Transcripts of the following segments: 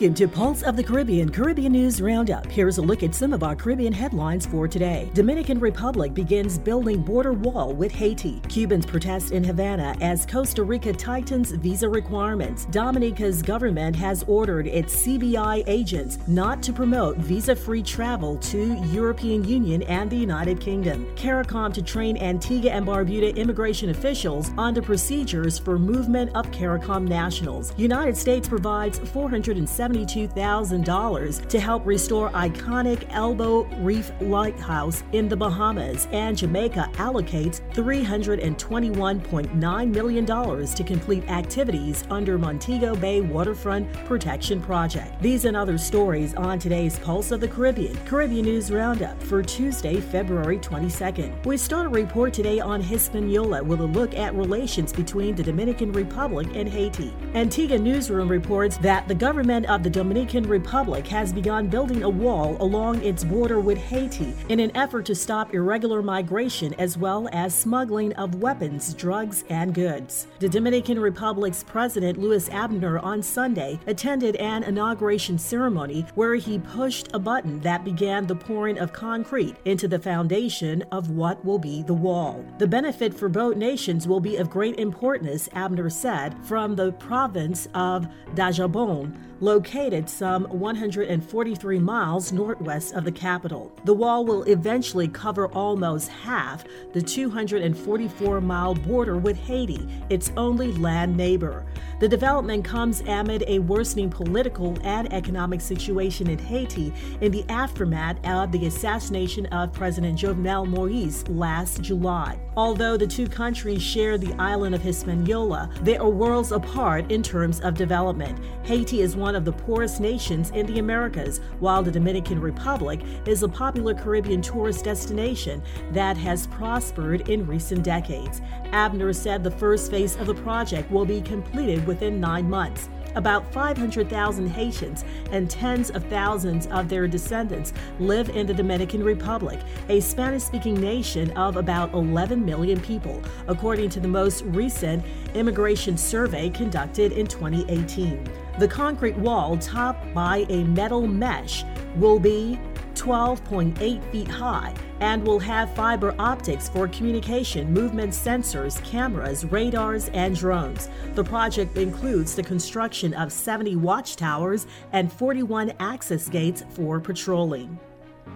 Welcome to Pulse of the Caribbean Caribbean News Roundup. Here's a look at some of our Caribbean headlines for today. Dominican Republic begins building border wall with Haiti. Cubans protest in Havana as Costa Rica tightens visa requirements. Dominica's government has ordered its CBI agents not to promote visa-free travel to European Union and the United Kingdom. CARICOM to train Antigua and Barbuda immigration officials on the procedures for movement of CARICOM nationals. United States provides 400 $172,000 to help restore iconic Elbow Reef Lighthouse in the Bahamas, and Jamaica allocates $321.9 million to complete activities under Montego Bay Waterfront Protection Project. These and other stories on today's Pulse of the Caribbean Caribbean News Roundup for Tuesday, February 22nd. We start a report today on Hispaniola with a look at relations between the Dominican Republic and Haiti. Antigua Newsroom reports that the government of the Dominican Republic has begun building a wall along its border with Haiti in an effort to stop irregular migration as well as smuggling of weapons, drugs, and goods. The Dominican Republic's President Luis Abinader on Sunday attended an inauguration ceremony where he pushed a button that began the pouring of concrete into the foundation of what will be the wall. The benefit for both nations will be of great importance, Abinader said, from the province of Dajabon located some 143 miles northwest of the capital. The wall will eventually cover almost half the 244 mile border with Haiti, its only land neighbor. The development comes amid a worsening political and economic situation in Haiti in the aftermath of the assassination of President Jovenel Moise last July. Although the two countries share the island of Hispaniola, they are worlds apart in terms of development. Haiti is one of the poorest nations in the Americas, while the Dominican Republic is a popular Caribbean tourist destination that has prospered in recent decades. Abinader said the first phase of the project will be completed within nine months. About 500,000 Haitians and tens of thousands of their descendants live in the Dominican Republic, a Spanish speaking nation of about 11 million people, according to the most recent immigration survey conducted in 2018. The concrete wall, topped by a metal mesh, will be 12.8 feet high and will have fiber optics for communication, movement sensors, cameras, radars, and drones. The project includes the construction of 70 watchtowers and 41 access gates for patrolling.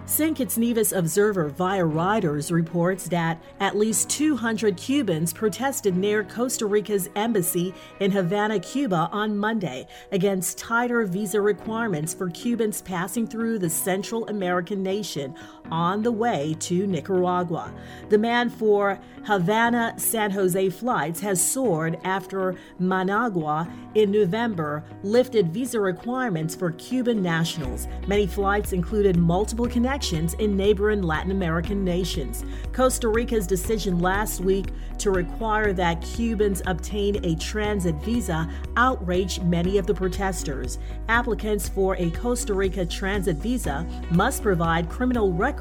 St. Kitts Nevis Observer via Reuters reports that at least 200 Cubans protested near Costa Rica's embassy in Havana, Cuba on Monday against tighter visa requirements for Cubans passing through the Central American nation on the way to Nicaragua. Demand for Havana San Jose flights has soared after Managua in November lifted visa requirements for Cuban nationals. Many flights included multiple connections in neighboring Latin American nations. Costa Rica's decision last week to require that Cubans obtain a transit visa outraged many of the protesters. Applicants for a Costa Rica transit visa must provide criminal records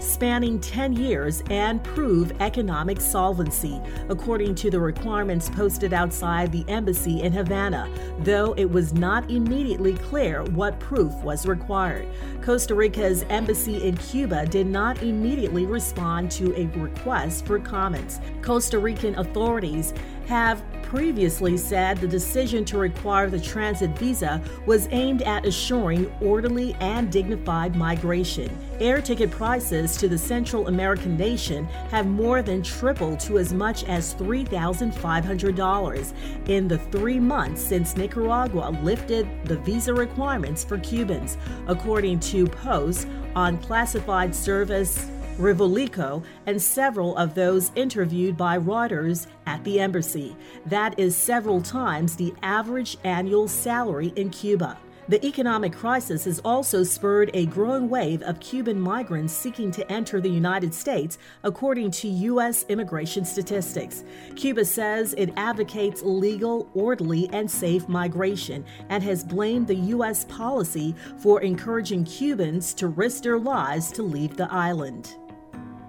spanning 10 years and prove economic solvency, according to the requirements posted outside the embassy in Havana, though it was not immediately clear what proof was required. Costa Rica's embassy in Cuba did not immediately respond to a request for comments. Costa Rican authorities have previously said the decision to require the transit visa was aimed at assuring orderly and dignified migration. Air ticket prices to the Central American nation have more than tripled to as much as $3,500 in the three months since Nicaragua lifted the visa requirements for Cubans, according to posts on classified service Revolico, and several of those interviewed by Reuters at the embassy. That is several times the average annual salary in Cuba. The economic crisis has also spurred a growing wave of Cuban migrants seeking to enter the United States, according to U.S. immigration statistics. Cuba says it advocates legal, orderly, and safe migration and has blamed the U.S. policy for encouraging Cubans to risk their lives to leave the island.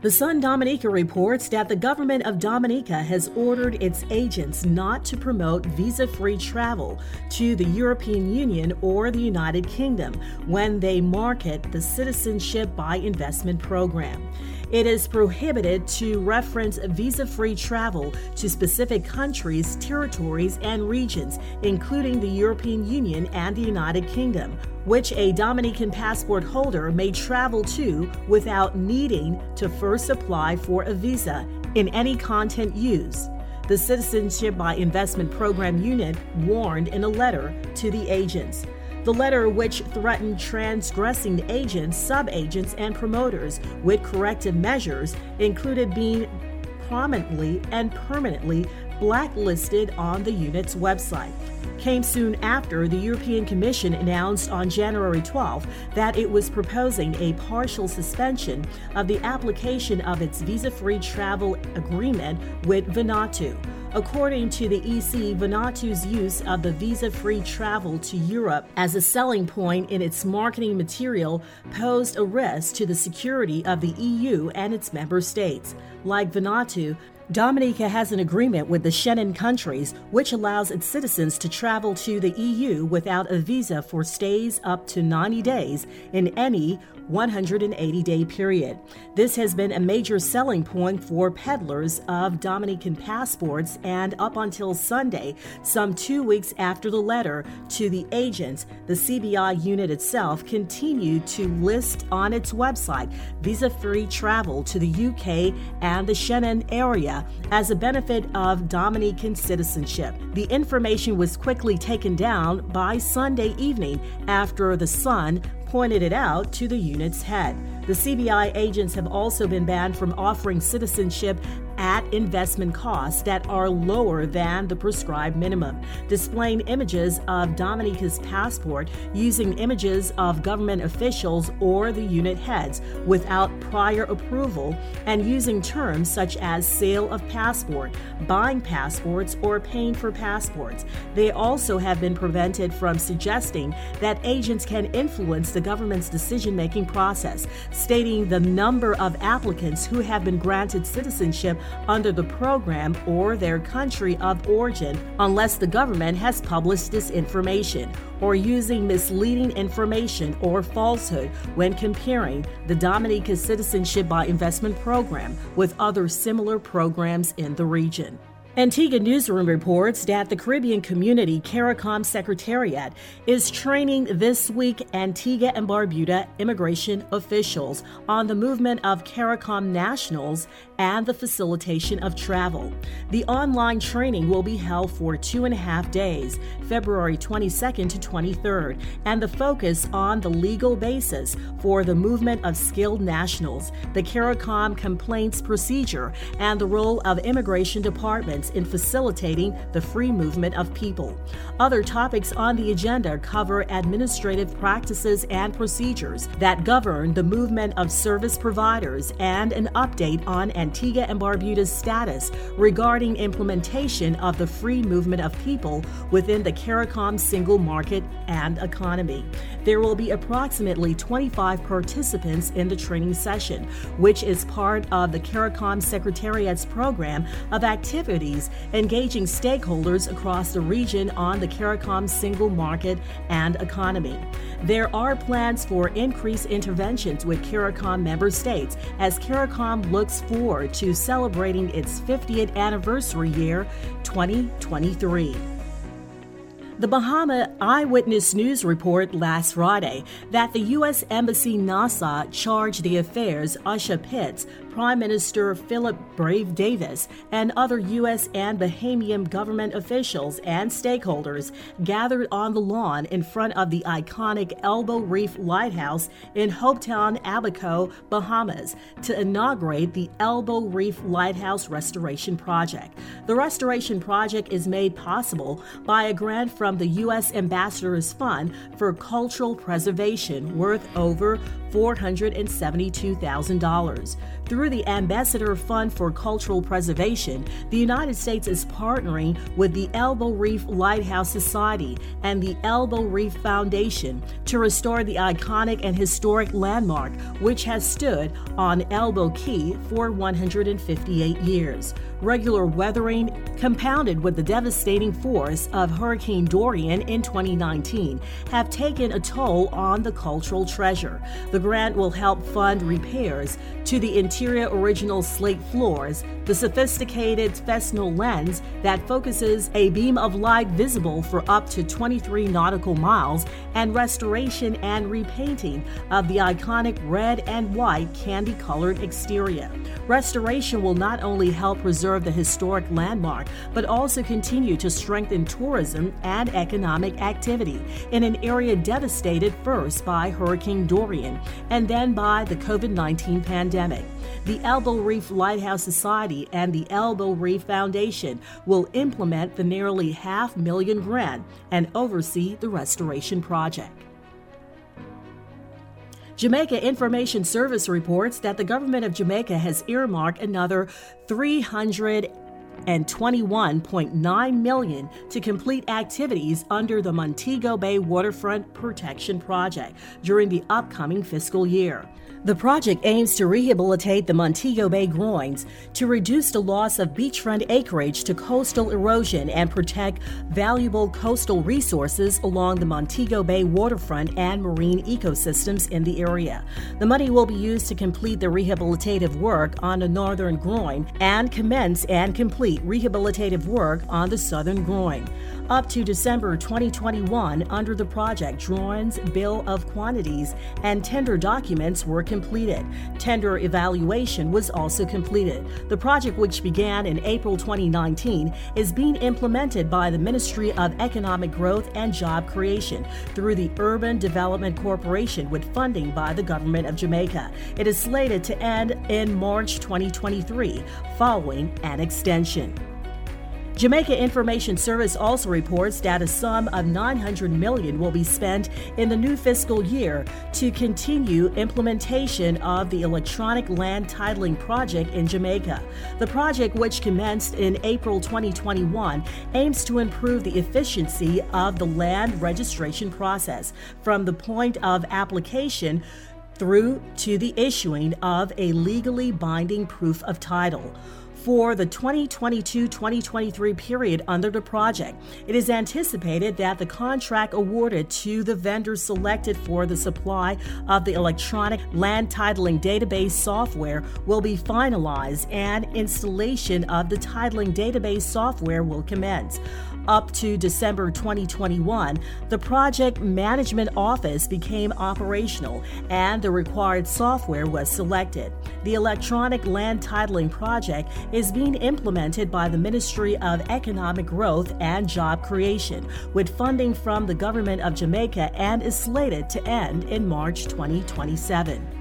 The Sun Dominica reports that the government of Dominica has ordered its agents not to promote visa free travel to the European Union or the United Kingdom when they market the Citizenship by Investment program. It is prohibited to reference visa free travel to specific countries, territories, and regions, including the European Union and the United Kingdom, which a Dominican passport holder may travel to without needing to first apply for a visa in any content used. The Citizenship by Investment Program unit warned in a letter to the agents. The letter, which threatened transgressing agents, subagents, and promoters with corrective measures, included being prominently and permanently blacklisted on the unit's website. Came soon after the European Commission announced on January 12 that it was proposing a partial suspension of the application of its visa free travel agreement with Vanuatu. According to the EC, Vanuatu's use of the visa free travel to Europe as a selling point in its marketing material posed a risk to the security of the EU and its member states. Like Vanuatu, Dominica has an agreement with the Schengen countries, which allows its citizens to travel to the EU without a visa for stays up to 90 days in any 180 day period. This has been a major selling point for peddlers of Dominican passports, and up until Sunday, some two weeks after the letter to the agents, the CBI unit itself continued to list on its website visa free travel to the UK and the Schengen area as a benefit of Dominican citizenship. The information was quickly taken down by Sunday evening after The Sun pointed it out to the unit's head. The CBI agents have also been banned from offering citizenship at investment costs that are lower than the prescribed minimum, displaying images of Dominica's passport using images of government officials or the unit heads without prior approval, and using terms such as sale of passport, buying passports, or paying for passports. They also have been prevented from suggesting that agents can influence the government's decision making process, stating the number of applicants who have been granted citizenship under the program or their country of origin unless the government has published this information or using misleading information or falsehood when comparing the Dominica Citizenship by Investment Program with other similar programs in the region. Antigua Newsroom reports that the Caribbean Community CARICOM Secretariat is training this week Antigua and Barbuda immigration officials on the movement of CARICOM nationals and the facilitation of travel. The online training will be held for two and a half days, February 22nd to 23rd, and the focus on the legal basis for the movement of skilled nationals, the CARICOM complaints procedure, and the role of immigration departments in facilitating the free movement of people. Other topics on the agenda cover administrative practices and procedures that govern the movement of service providers and an update on Antigua and Barbuda's status regarding implementation of the free movement of people within the CARICOM single market and economy. There will be approximately 25 participants in the training session, which is part of the CARICOM Secretariat's program of activities engaging stakeholders across the region on the CARICOM single market and economy. There are plans for increased interventions with CARICOM member states as CARICOM looks forward to celebrating its 50th anniversary year 2023. The Bahama Eyewitness News report last Friday that the U.S. Embassy Nassau chargé d'affaires Usha Pitts Prime Minister Philip Brave Davis and other U.S. and Bahamian government officials and stakeholders gathered on the lawn in front of the iconic Elbow Reef Lighthouse in Hope Town, Abaco, Bahamas, to inaugurate the Elbow Reef Lighthouse Restoration Project. The restoration project is made possible by a grant from the U.S. Ambassador's Fund for Cultural Preservation worth over $472,000. Through the Ambassador Fund for Cultural Preservation, the United States is partnering with the Elbow Reef Lighthouse Society and the Elbow Reef Foundation to restore the iconic and historic landmark which has stood on Elbow Cay for 158 years. Regular weathering, compounded with the devastating force of Hurricane Dorian in 2019, have taken a toll on the cultural treasure. The grant will help fund repairs to the interior original slate floors, the sophisticated Fresnel lens that focuses a beam of light visible for up to 23 nautical miles, and restoration and repainting of the iconic red and white candy colored exterior. Restoration will not only help preserve the historic landmark, but also continue to strengthen tourism and economic activity in an area devastated first by Hurricane Dorian and then by the COVID 19 pandemic. The Elbow Reef Lighthouse Society and the Elbow Reef Foundation will implement the nearly half million grant and oversee the restoration project. Jamaica Information Service reports that the government of Jamaica has earmarked another 300 and 21.9 million to complete activities under the Montego Bay Waterfront Protection Project during the upcoming fiscal year. The project aims to rehabilitate the Montego Bay groins to reduce the loss of beachfront acreage to coastal erosion and protect valuable coastal resources along the Montego Bay waterfront and marine ecosystems in the area. The money will be used to complete the rehabilitative work on the northern groin and commence and complete rehabilitative work on the southern groin. Up to December 2021, under the project, drawings, bill of quantities, and tender documents were completed. Tender evaluation was also completed. The project, which began in April 2019, is being implemented by the Ministry of Economic Growth and Job Creation through the Urban Development Corporation with funding by the government of Jamaica. It is slated to end in March 2023, following an extension. Jamaica Information Service also reports that a sum of 900 million will be spent in the new fiscal year to continue implementation of the electronic land titling project in Jamaica. The project, which commenced in April 2021, aims to improve the efficiency of the land registration process from the point of application through to the issuing of a legally binding proof of title for the 2022 2023 period under the project. It is anticipated that the contract awarded to the vendor selected for the supply of the electronic land titling database software will be finalized and installation of the titling database software will commence. Up to December 2021, the project management office became operational and the required software was selected. The electronic land titling project is being implemented by the Ministry of Economic Growth and Job Creation with funding from the government of Jamaica and is slated to end in March 2027.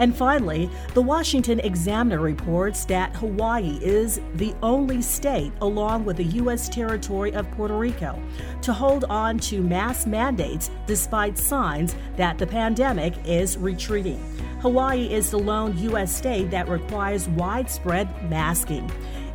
And finally, the Washington Examiner reports that Hawaii is the only state, along with the U.S. territory of Puerto Rico, to hold on to mask mandates despite signs that the pandemic is retreating. Hawaii is the lone U.S. state that requires widespread masking.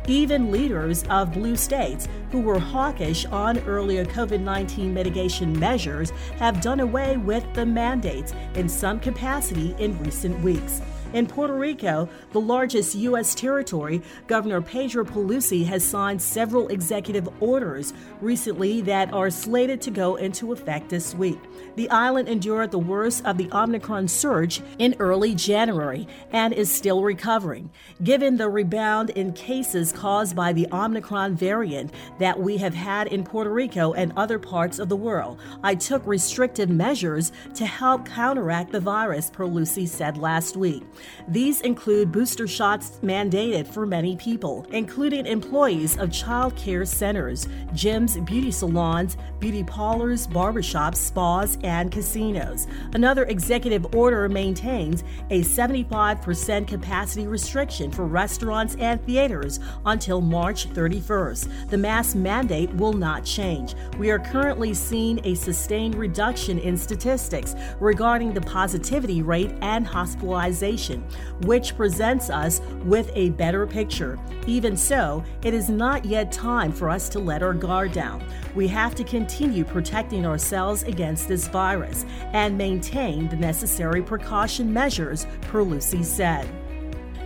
Even leaders of blue states who were hawkish on earlier COVID 19 mitigation measures have done away with the mandates in some capacity in recent weeks. In Puerto Rico, the largest U.S. territory, Governor Pedro Pierluisi has signed several executive orders recently that are slated to go into effect this week. The island endured the worst of the Omicron surge in early January and is still recovering. Given the rebound in cases caused by the Omicron variant that we have had in Puerto Rico and other parts of the world, I took restrictive measures to help counteract the virus, Pierluisi said last week. These include booster shots mandated for many people, including employees of child care centers, gyms, beauty salons, beauty parlors, barbershops, spas, and casinos. Another executive order maintains a 75% capacity restriction for restaurants and theaters until March 31st. The mask mandate will not change. We are currently seeing a sustained reduction in statistics regarding the positivity rate and hospitalization information, which presents us with a better picture. Even so, it is not yet time for us to let our guard down. We have to continue protecting ourselves against this virus and maintain the necessary precaution measures, Pierluisi said.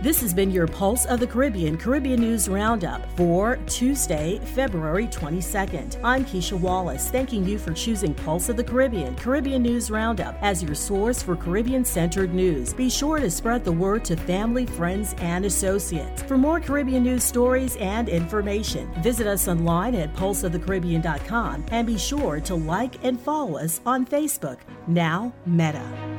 This has been your Pulse of the Caribbean Caribbean News Roundup for Tuesday, February 22nd. I'm Keisha Wallace, thanking you for choosing Pulse of the Caribbean Caribbean News Roundup as your source for Caribbean centered news. Be sure to spread the word to family, friends, and associates. For more Caribbean news stories and information, visit us online at pulseofthecaribbean.com and be sure to like and follow us on Facebook. Now, Meta.